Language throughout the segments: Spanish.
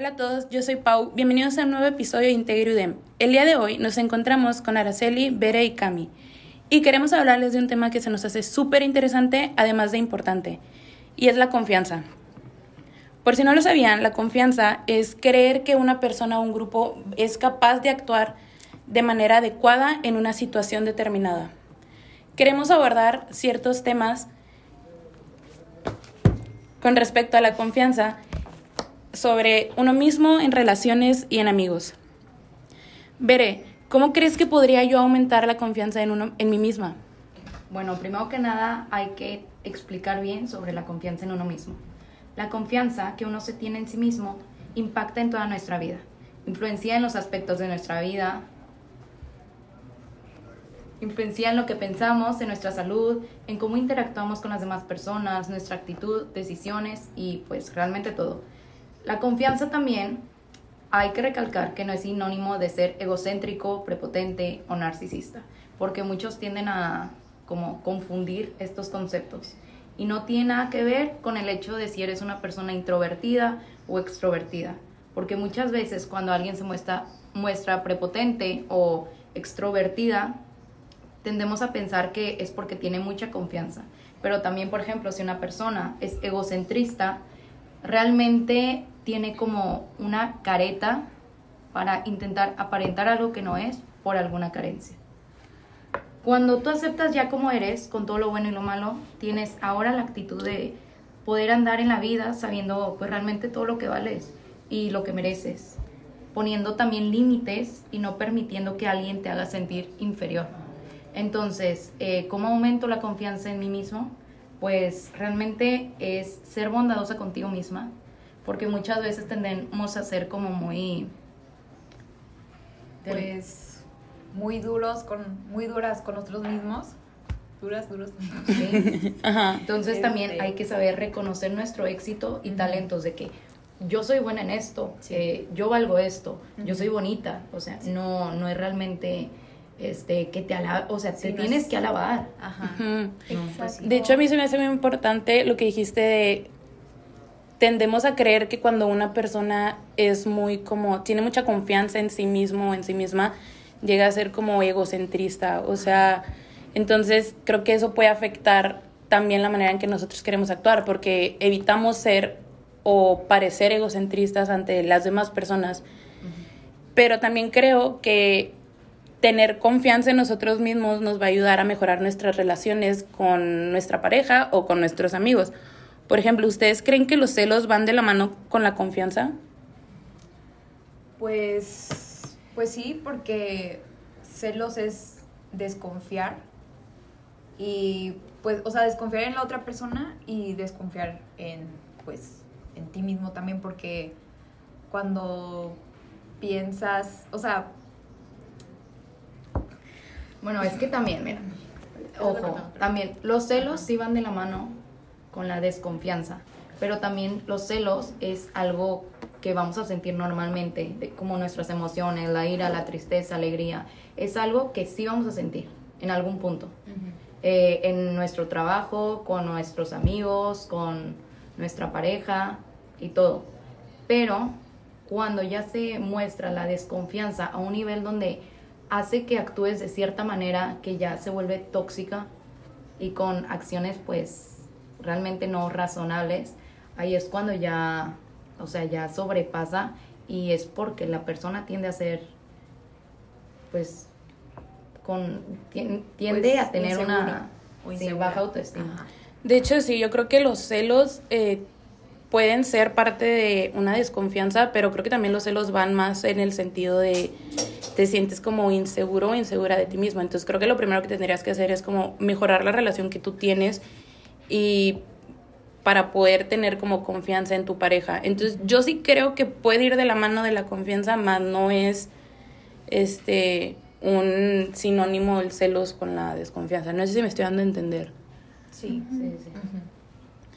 Hola a todos, yo soy Pau. Bienvenidos a un nuevo episodio de Integre UDEM. El día de hoy nos encontramos con Araceli, Bere y Cami. Y queremos hablarles de un tema que se nos hace súper interesante, además de importante, y es la confianza. Por si no lo sabían, la confianza es creer que una persona o un grupo es capaz de actuar de manera adecuada en una situación determinada. Queremos abordar ciertos temas con respecto a la confianza sobre uno mismo en relaciones y en amigos. Veré, ¿cómo crees que podría yo aumentar la confianza en, uno, en mí misma? Bueno, primero que nada hay que explicar bien sobre la confianza en uno mismo. La confianza que uno se tiene en sí mismo impacta en toda nuestra vida, influencia en los aspectos de nuestra vida, influencia en lo que pensamos, en nuestra salud, en cómo interactuamos con las demás personas, nuestra actitud, decisiones y pues realmente todo. La confianza también hay que recalcar que no es sinónimo de ser egocéntrico, prepotente o narcisista, porque muchos tienden a como confundir estos conceptos y no tiene nada que ver con el hecho de si eres una persona introvertida o extrovertida, porque muchas veces cuando alguien se muestra, muestra prepotente o extrovertida, tendemos a pensar que es porque tiene mucha confianza. Pero también, por ejemplo, si una persona es egocentrista, realmente tiene como una careta para intentar aparentar algo que no es por alguna carencia. Cuando tú aceptas ya como eres, con todo lo bueno y lo malo, tienes ahora la actitud de poder andar en la vida sabiendo pues realmente todo lo que vales y lo que mereces, poniendo también límites y no permitiendo que alguien te haga sentir inferior. Entonces, eh, ¿cómo aumento la confianza en mí mismo? Pues realmente es ser bondadosa contigo misma, porque muchas veces tendemos a ser como muy... Pues muy duros, con, muy duras con nosotros mismos. Duras, duros. ¿sí? Entonces también hay que saber reconocer nuestro éxito y talentos de que yo soy buena en esto, eh, yo valgo esto, yo soy bonita, o sea, no, no es realmente este, que te alaba, o sea, te tienes que alabar. Ajá. de hecho, a mí se me hace muy importante lo que dijiste de tendemos a creer que cuando una persona es muy como, tiene mucha confianza en sí mismo, en sí misma, llega a ser como egocentrista. O sea, entonces creo que eso puede afectar también la manera en que nosotros queremos actuar, porque evitamos ser o parecer egocentristas ante las demás personas. Pero también creo que tener confianza en nosotros mismos nos va a ayudar a mejorar nuestras relaciones con nuestra pareja o con nuestros amigos. Por ejemplo, ¿ustedes creen que los celos van de la mano con la confianza? Pues, pues sí, porque celos es desconfiar y pues, o sea, desconfiar en la otra persona y desconfiar en, pues, en ti mismo también, porque cuando piensas, o sea, bueno, es que también, mira, ojo, también los celos sí van de la mano con la desconfianza, pero también los celos es algo que vamos a sentir normalmente, como nuestras emociones, la ira, la tristeza, alegría, es algo que sí vamos a sentir en algún punto. Eh, en nuestro trabajo, con nuestros amigos, con nuestra pareja y todo. Pero cuando ya se muestra la desconfianza a un nivel donde hace que actúes de cierta manera que ya se vuelve tóxica y con acciones pues realmente no razonables, ahí es cuando ya, o sea, ya sobrepasa y es porque la persona tiende a ser, pues, con, tiende pues, a tener una baja autoestima. De hecho, sí, yo creo que los celos eh, pueden ser parte de una desconfianza, pero creo que también los celos van más en el sentido de te sientes como inseguro o insegura de ti mismo. Entonces creo que lo primero que tendrías que hacer es como mejorar la relación que tú tienes y para poder tener como confianza en tu pareja. Entonces yo sí creo que puede ir de la mano de la confianza, más no es este un sinónimo del celos con la desconfianza. No sé si me estoy dando a entender. Sí, sí, sí.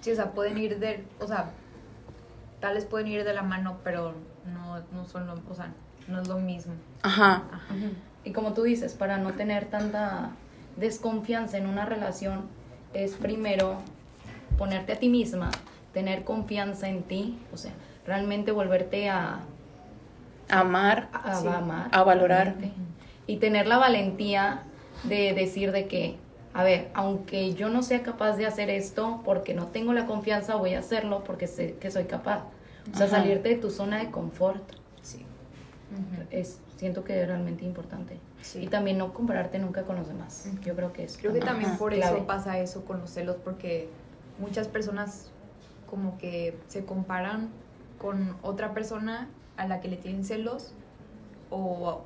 Sí, o sea, pueden ir de, o sea, tales pueden ir de la mano, pero no, no son lo, o sea, no es lo mismo. Ajá. Y como tú dices, para no tener tanta desconfianza en una relación, es primero ponerte a ti misma, tener confianza en ti, o sea, realmente volverte a, Amar, a, Sí. a amar, A valorar. y tener la valentía de decir de que, a ver, aunque yo no sea capaz de hacer esto porque no tengo la confianza, voy a hacerlo porque sé que soy capaz. O sea, Ajá. salirte de tu zona de confort Sí. es siento que es realmente importante. Sí. Y también no compararte nunca con los demás. Yo creo que es Creo que también por clave. eso pasa eso con los celos, porque muchas personas como que se comparan con otra persona a la que le tienen celos o,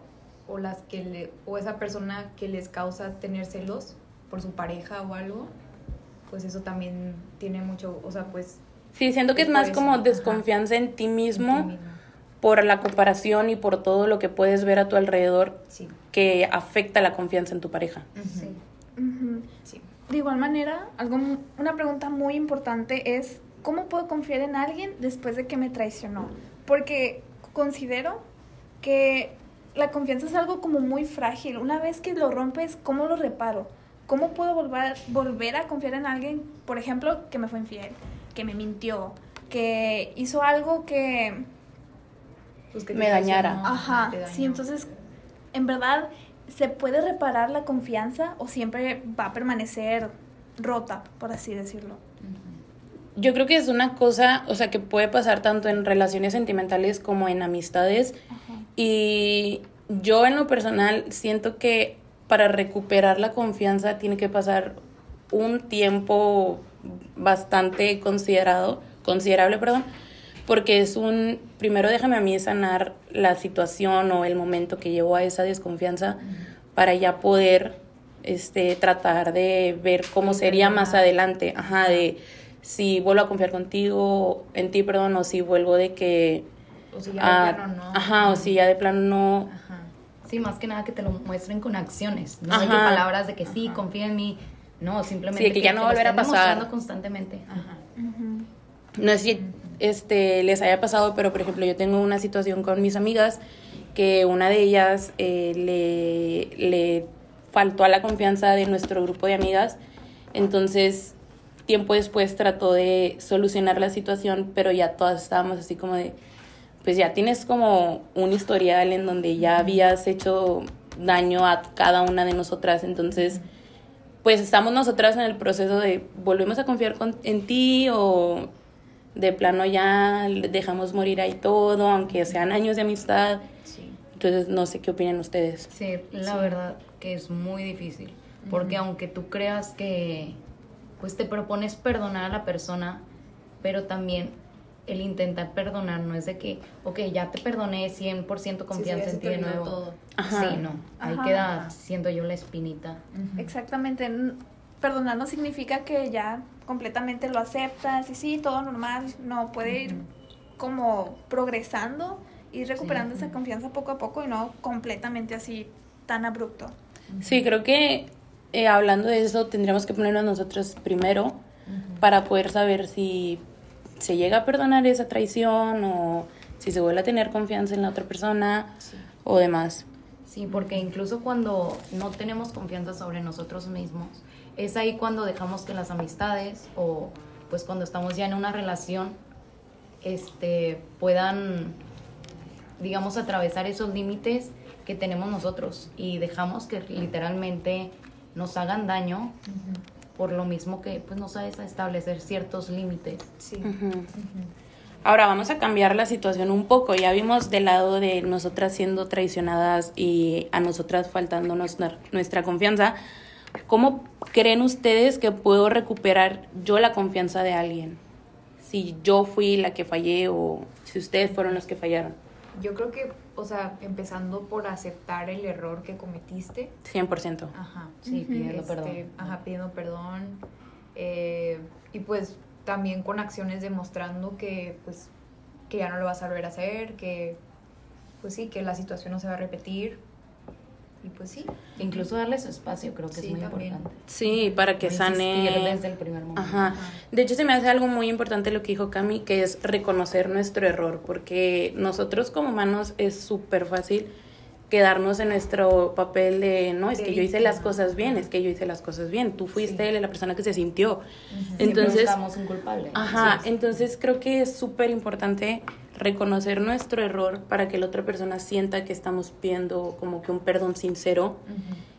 o las que le, o esa persona que les causa tener celos por su pareja o algo, pues eso también tiene mucho, o sea, pues Sí, siento que es más como desconfianza en ti mismo, en ti mismo. Por la comparación y por todo lo que puedes ver a tu alrededor Sí. que afecta la confianza en tu pareja. Sí. Ujú. Sí. De igual manera, algo, una pregunta muy importante es, ¿cómo puedo confiar en alguien después de que me traicionó? Porque considero que la confianza es algo como muy frágil. Una vez que lo rompes, ¿cómo lo reparo? ¿Cómo puedo volver, volver a confiar en alguien, por ejemplo, que me fue infiel, que me mintió, que hizo algo que... Pues que Me dañara. Ajá, sí, entonces, en verdad, ¿se puede reparar la confianza o siempre va a permanecer rota, por así decirlo? Yo creo que es una cosa, o sea, que puede pasar tanto en relaciones sentimentales como en amistades. Ajá. Y yo en lo personal siento que para recuperar la confianza tiene que pasar un tiempo bastante considerado, considerable, perdón, porque es un, primero déjame a mí sanar la situación o el momento que llevó a esa desconfianza para ya poder este, tratar de ver cómo sería más adelante, ajá, de si vuelvo a confiar contigo, en ti, perdón, o si vuelvo de que O si ya Ah, de plano no. Ajá, o si ya de plano no. Ajá. Sí, más que nada que te lo muestren con acciones, no de que Ajá. palabras de que sí, Ajá. confía en mí. No, simplemente Sí, de que ya no volverá a pasar. constantemente. Ajá. No si este, les haya pasado, pero por ejemplo, yo tengo una situación con mis amigas que una de ellas eh, le, le faltó a la confianza de nuestro grupo de amigas. Entonces, tiempo después trató de solucionar la situación, pero ya todas estábamos así como de, pues ya tienes como un historial en donde ya habías hecho daño a cada una de nosotras, entonces pues estamos nosotras en el proceso de volvemos a confiar con- en ti o de plano ya dejamos morir ahí todo, aunque sean años de amistad. Sí. Entonces no sé qué opinan ustedes. Sí, la verdad que es muy difícil, porque aunque tú creas que pues te propones perdonar a la persona, pero también el intentar perdonar no es de que, ok, ya te perdoné 100% confianza Sí, sí, en ti de nuevo. todo. Ajá. Sí, no, ahí Ajá. queda siendo yo la espinita. Exactamente. Perdonar no significa que ya completamente lo aceptas y sí, todo normal. No, puede ir como progresando y recuperando esa confianza poco a poco y no completamente así tan abrupto. Sí, creo que eh, hablando de eso tendríamos que ponernos nosotros primero para poder saber si se llega a perdonar esa traición o si se vuelve a tener confianza en la otra persona Sí. o demás. Sí, porque incluso cuando no tenemos confianza sobre nosotros mismos, es ahí cuando dejamos que las amistades o pues cuando estamos ya en una relación este puedan digamos atravesar esos límites que tenemos nosotros y dejamos que literalmente nos hagan daño por lo mismo que pues no sabes establecer ciertos límites. Sí. Ahora vamos a cambiar la situación un poco. Ya vimos del lado de nosotras siendo traicionadas y a nosotras faltándonos nuestra, nuestra confianza. ¿Cómo creen ustedes que puedo recuperar yo la confianza de alguien? Si yo fui la que fallé o si ustedes fueron los que fallaron. Yo creo que, o sea, empezando por aceptar el error que cometiste. 100%. Ajá. Sí, pidiendo Este, perdón. Ajá, pidiendo perdón. eh, y pues también con acciones demostrando que pues que ya no lo vas a volver a hacer, que pues sí, que la situación no se va a repetir. Y pues sí. Incluso darle su espacio creo que Sí, es muy también. importante. Sí, para que No sane. desde el primer momento. Ajá. Ajá. De hecho, se me hace algo muy importante lo que dijo Cami, que es reconocer nuestro error, porque nosotros como humanos es súper fácil quedarnos en nuestro papel de, no, es De que yo hice las víctima. cosas bien, es que yo hice las cosas bien, tú fuiste la persona que se sintió. Siempre Entonces, buscamos un culpable. Ajá, Sí, sí. entonces creo que es súper importante reconocer nuestro error para que la otra persona sienta que estamos pidiendo como que un perdón sincero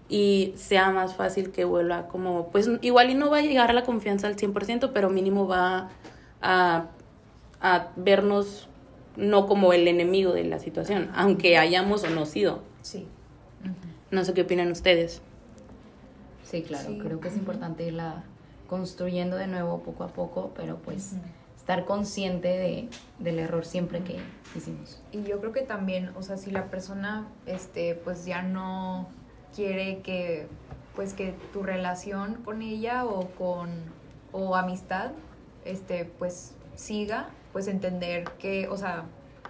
y sea más fácil que vuelva como, pues igual y no va a llegar a la confianza al 100%, pero mínimo va a, a vernos no como el enemigo de la situación, aunque hayamos o no sido. Sí. No sé qué opinan ustedes. Sí, claro, Sí. creo que es importante irla construyendo de nuevo poco a poco, pero pues estar consciente de, del error siempre que hicimos. Y yo creo que también, o sea, si la persona, este, pues ya no quiere que, pues que tu relación con ella o con, o amistad, este, pues siga, pues entender que, o sea,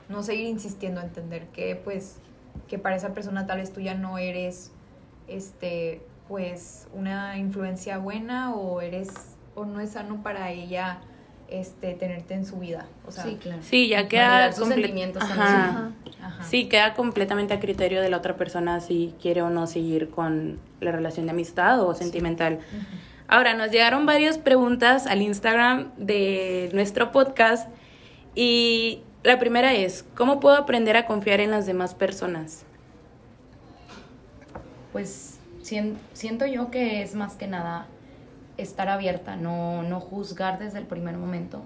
no seguir insistiendo, entender que, pues, que para esa persona tal vez tú ya no eres, este, pues, una influencia buena o eres, o no es sano para ella, este, tenerte en su vida, o sea, sí, claro. Sí, ya queda sus sentimientos Ajá. también. Ajá. ajá. Sí, queda completamente a criterio de la otra persona si quiere o no seguir con la relación de amistad o sentimental. Ahora, nos llegaron varias preguntas al Instagram de nuestro podcast y la primera es, ¿cómo puedo aprender a confiar en las demás personas? Pues sien- siento yo que es más que nada estar abierta, no, no juzgar desde el primer momento,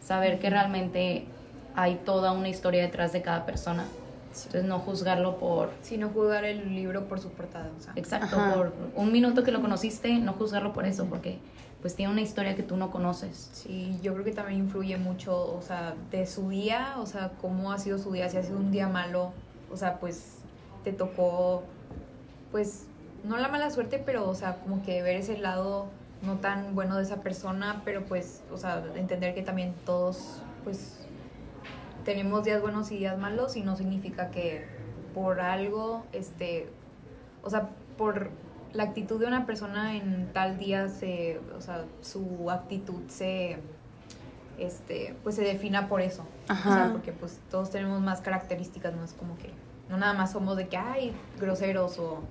saber que realmente hay toda una historia detrás de cada persona, entonces no juzgarlo por, Sino juzgar el libro por su portada, o sea. exacto, Ajá. por un minuto que lo conociste, no juzgarlo por eso, porque pues tiene una historia que tú no conoces. Sí, yo creo que también influye mucho, o sea, de su día, o sea, cómo ha sido su día, si ha sido un día malo, o sea, pues te tocó, pues, no la mala suerte, pero, o sea, como que ver ese lado no tan bueno de esa persona, pero pues, o sea, entender que también todos, pues, tenemos días buenos y días malos y no significa que por algo, este, o sea, por la actitud de una persona en tal día se, o sea, su actitud se, este, pues se defina por eso. O Ajá. sea, porque pues todos tenemos más características, no es como que, no nada más somos de que, ay, groseros o...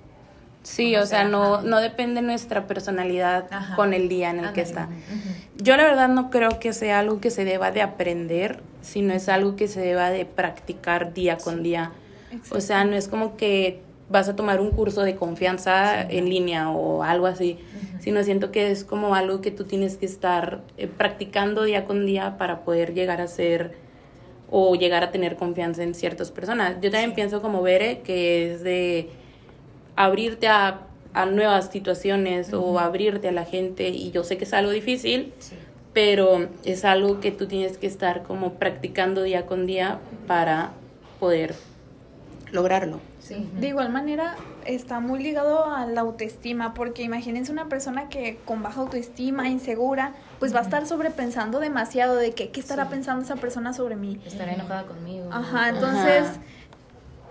Sí, o sea, no, ajá. no depende nuestra personalidad Ajá. con el día en el que está. Yo la verdad no creo que sea algo que se deba de aprender, sino es algo que se deba de practicar día con día. O sea, no es como que vas a tomar un curso de confianza en línea o algo así, sino siento que es como algo que tú tienes que estar eh, practicando día con día para poder llegar a ser o llegar a tener confianza en ciertas personas. Yo también pienso como Bere, que es de abrirte a, a nuevas situaciones o abrirte a la gente y yo sé que es algo difícil, Sí. pero es algo que tú tienes que estar como practicando día con día para poder lograrlo. Sí. De igual manera, está muy ligado a la autoestima, porque imagínense una persona que con baja autoestima, insegura, pues va a estar sobrepensando demasiado de que, qué estará pensando esa persona sobre mí. Estará enojada conmigo. Ajá, entonces, Ajá.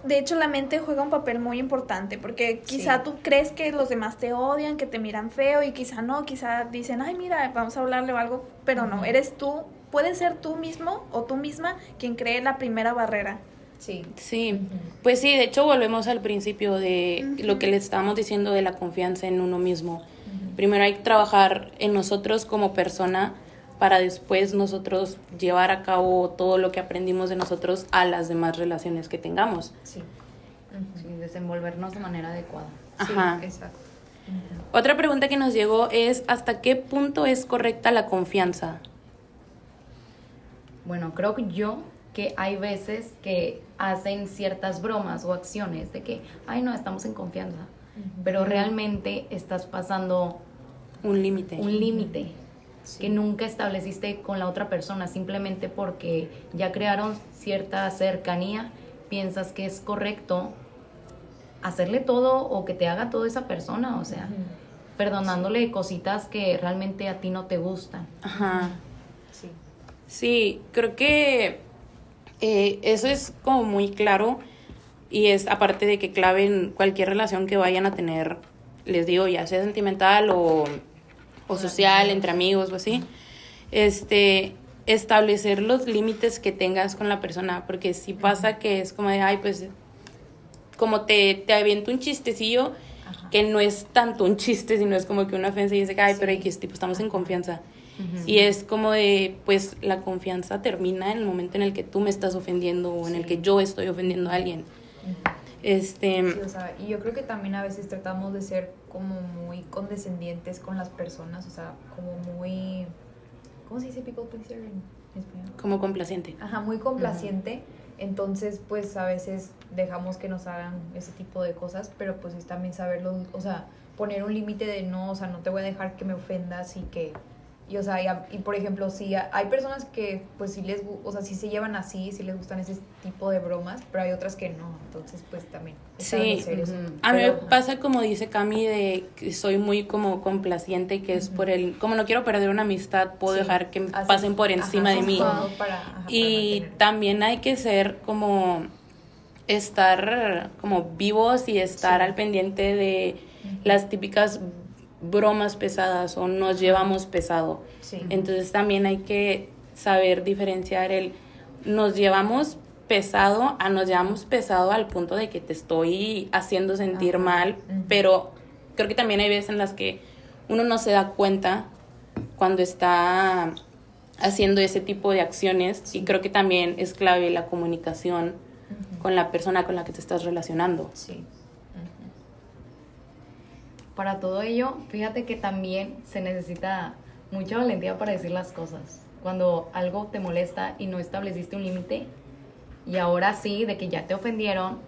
De hecho la mente juega un papel muy importante, porque quizá Sí. tú crees que los demás te odian, que te miran feo, y quizá no, quizá dicen, ay, mira, vamos a hablarle o algo, pero no, eres tú, puedes ser tú mismo o tú misma quien cree la primera barrera. Sí. Sí, pues sí, de hecho volvemos al principio de lo que le estábamos diciendo de la confianza en uno mismo. Primero hay que trabajar en nosotros como persona para después nosotros llevar a cabo todo lo que aprendimos de nosotros a las demás relaciones que tengamos. Sí. Sí, desenvolvernos de manera adecuada. Sí, Ajá. exacto. Otra pregunta que nos llegó es ¿hasta qué punto es correcta la confianza? Bueno, creo que yo que hay veces que hacen ciertas bromas o acciones de que, ay no, estamos en confianza, pero realmente estás pasando Un límite. un límite que nunca estableciste con la otra persona, simplemente porque ya crearon cierta cercanía, piensas que es correcto hacerle todo o que te haga todo esa persona, o sea, perdonándole cositas que realmente a ti no te gustan. Ajá. Sí. Sí, creo que eh, eso es como muy claro y es aparte de que clave en cualquier relación que vayan a tener, les digo, ya sea sentimental o, o social, entre amigos o así, este, establecer los límites que tengas con la persona, porque si pasa que es como de, ay, pues, como te, te aviento un chistecillo, Ajá. que no es tanto un chiste, sino es como que una ofensa y dice, ay, pero X, tipo, estamos en confianza. Y es como de, pues la confianza termina en el momento en el que tú me estás ofendiendo o en el Sí. que yo estoy ofendiendo a alguien. Este, Sí, o sea, y yo creo que también a veces tratamos de ser como muy condescendientes con las personas, o sea, como muy... ¿Cómo se dice people pleaser en español? como complaciente. Ajá, muy complaciente. Entonces, pues a veces dejamos que nos hagan ese tipo de cosas, pero pues es también saberlo, o sea, poner un límite de no, o sea, no te voy a dejar que me ofendas y que, y o sea, y, y, por ejemplo, si hay personas que pues sí les, gu- o sea, sí se llevan así, sí les gustan ese tipo de bromas, pero hay otras que no, entonces pues también Sí. A mí me pasa como dice Cami de que soy muy como complaciente, que es por el, como no quiero perder una amistad, puedo Sí, dejar que pasen por encima ajá, de mí. para- ajá, Y también hay que ser como estar como vivos y estar Sí. al pendiente de las típicas bromas pesadas o nos llevamos pesado. Sí. Entonces también hay que saber diferenciar el nos llevamos pesado a nos llevamos pesado al punto de que te estoy haciendo sentir Ajá. mal, pero creo que también hay veces en las que uno no se da cuenta cuando está haciendo ese tipo de acciones y creo que también es clave la comunicación con la persona con la que te estás relacionando. Sí. Para todo ello, fíjate que también se necesita mucha valentía para decir las cosas. Cuando algo te molesta y no estableciste un límite, y ahora sí, de que ya te ofendieron,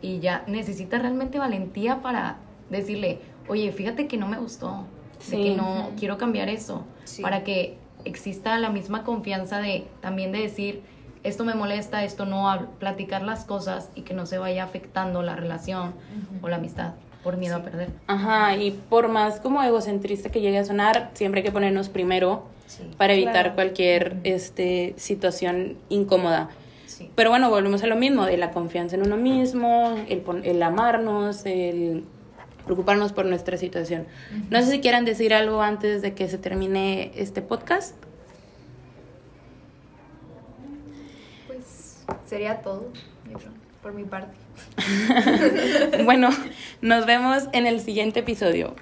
y ya necesitas realmente valentía para decirle, oye, fíjate que no me gustó, de que no quiero cambiar eso, Sí. para que exista la misma confianza de también de decir, esto me molesta, esto no, platicar las cosas y que no se vaya afectando la relación o la amistad por miedo Sí. a perder. Ajá, y por más como egocentrista que llegue a sonar, siempre hay que ponernos primero Sí. para evitar Claro. cualquier este, situación incómoda. Sí. Pero bueno, volvemos a lo mismo, de la confianza en uno mismo, el, pon- el amarnos, el preocuparnos por nuestra situación. No sé si quieran decir algo antes de que se termine este podcast. Pues sería todo, yo creo, por mi parte. bueno, nos vemos en el siguiente episodio.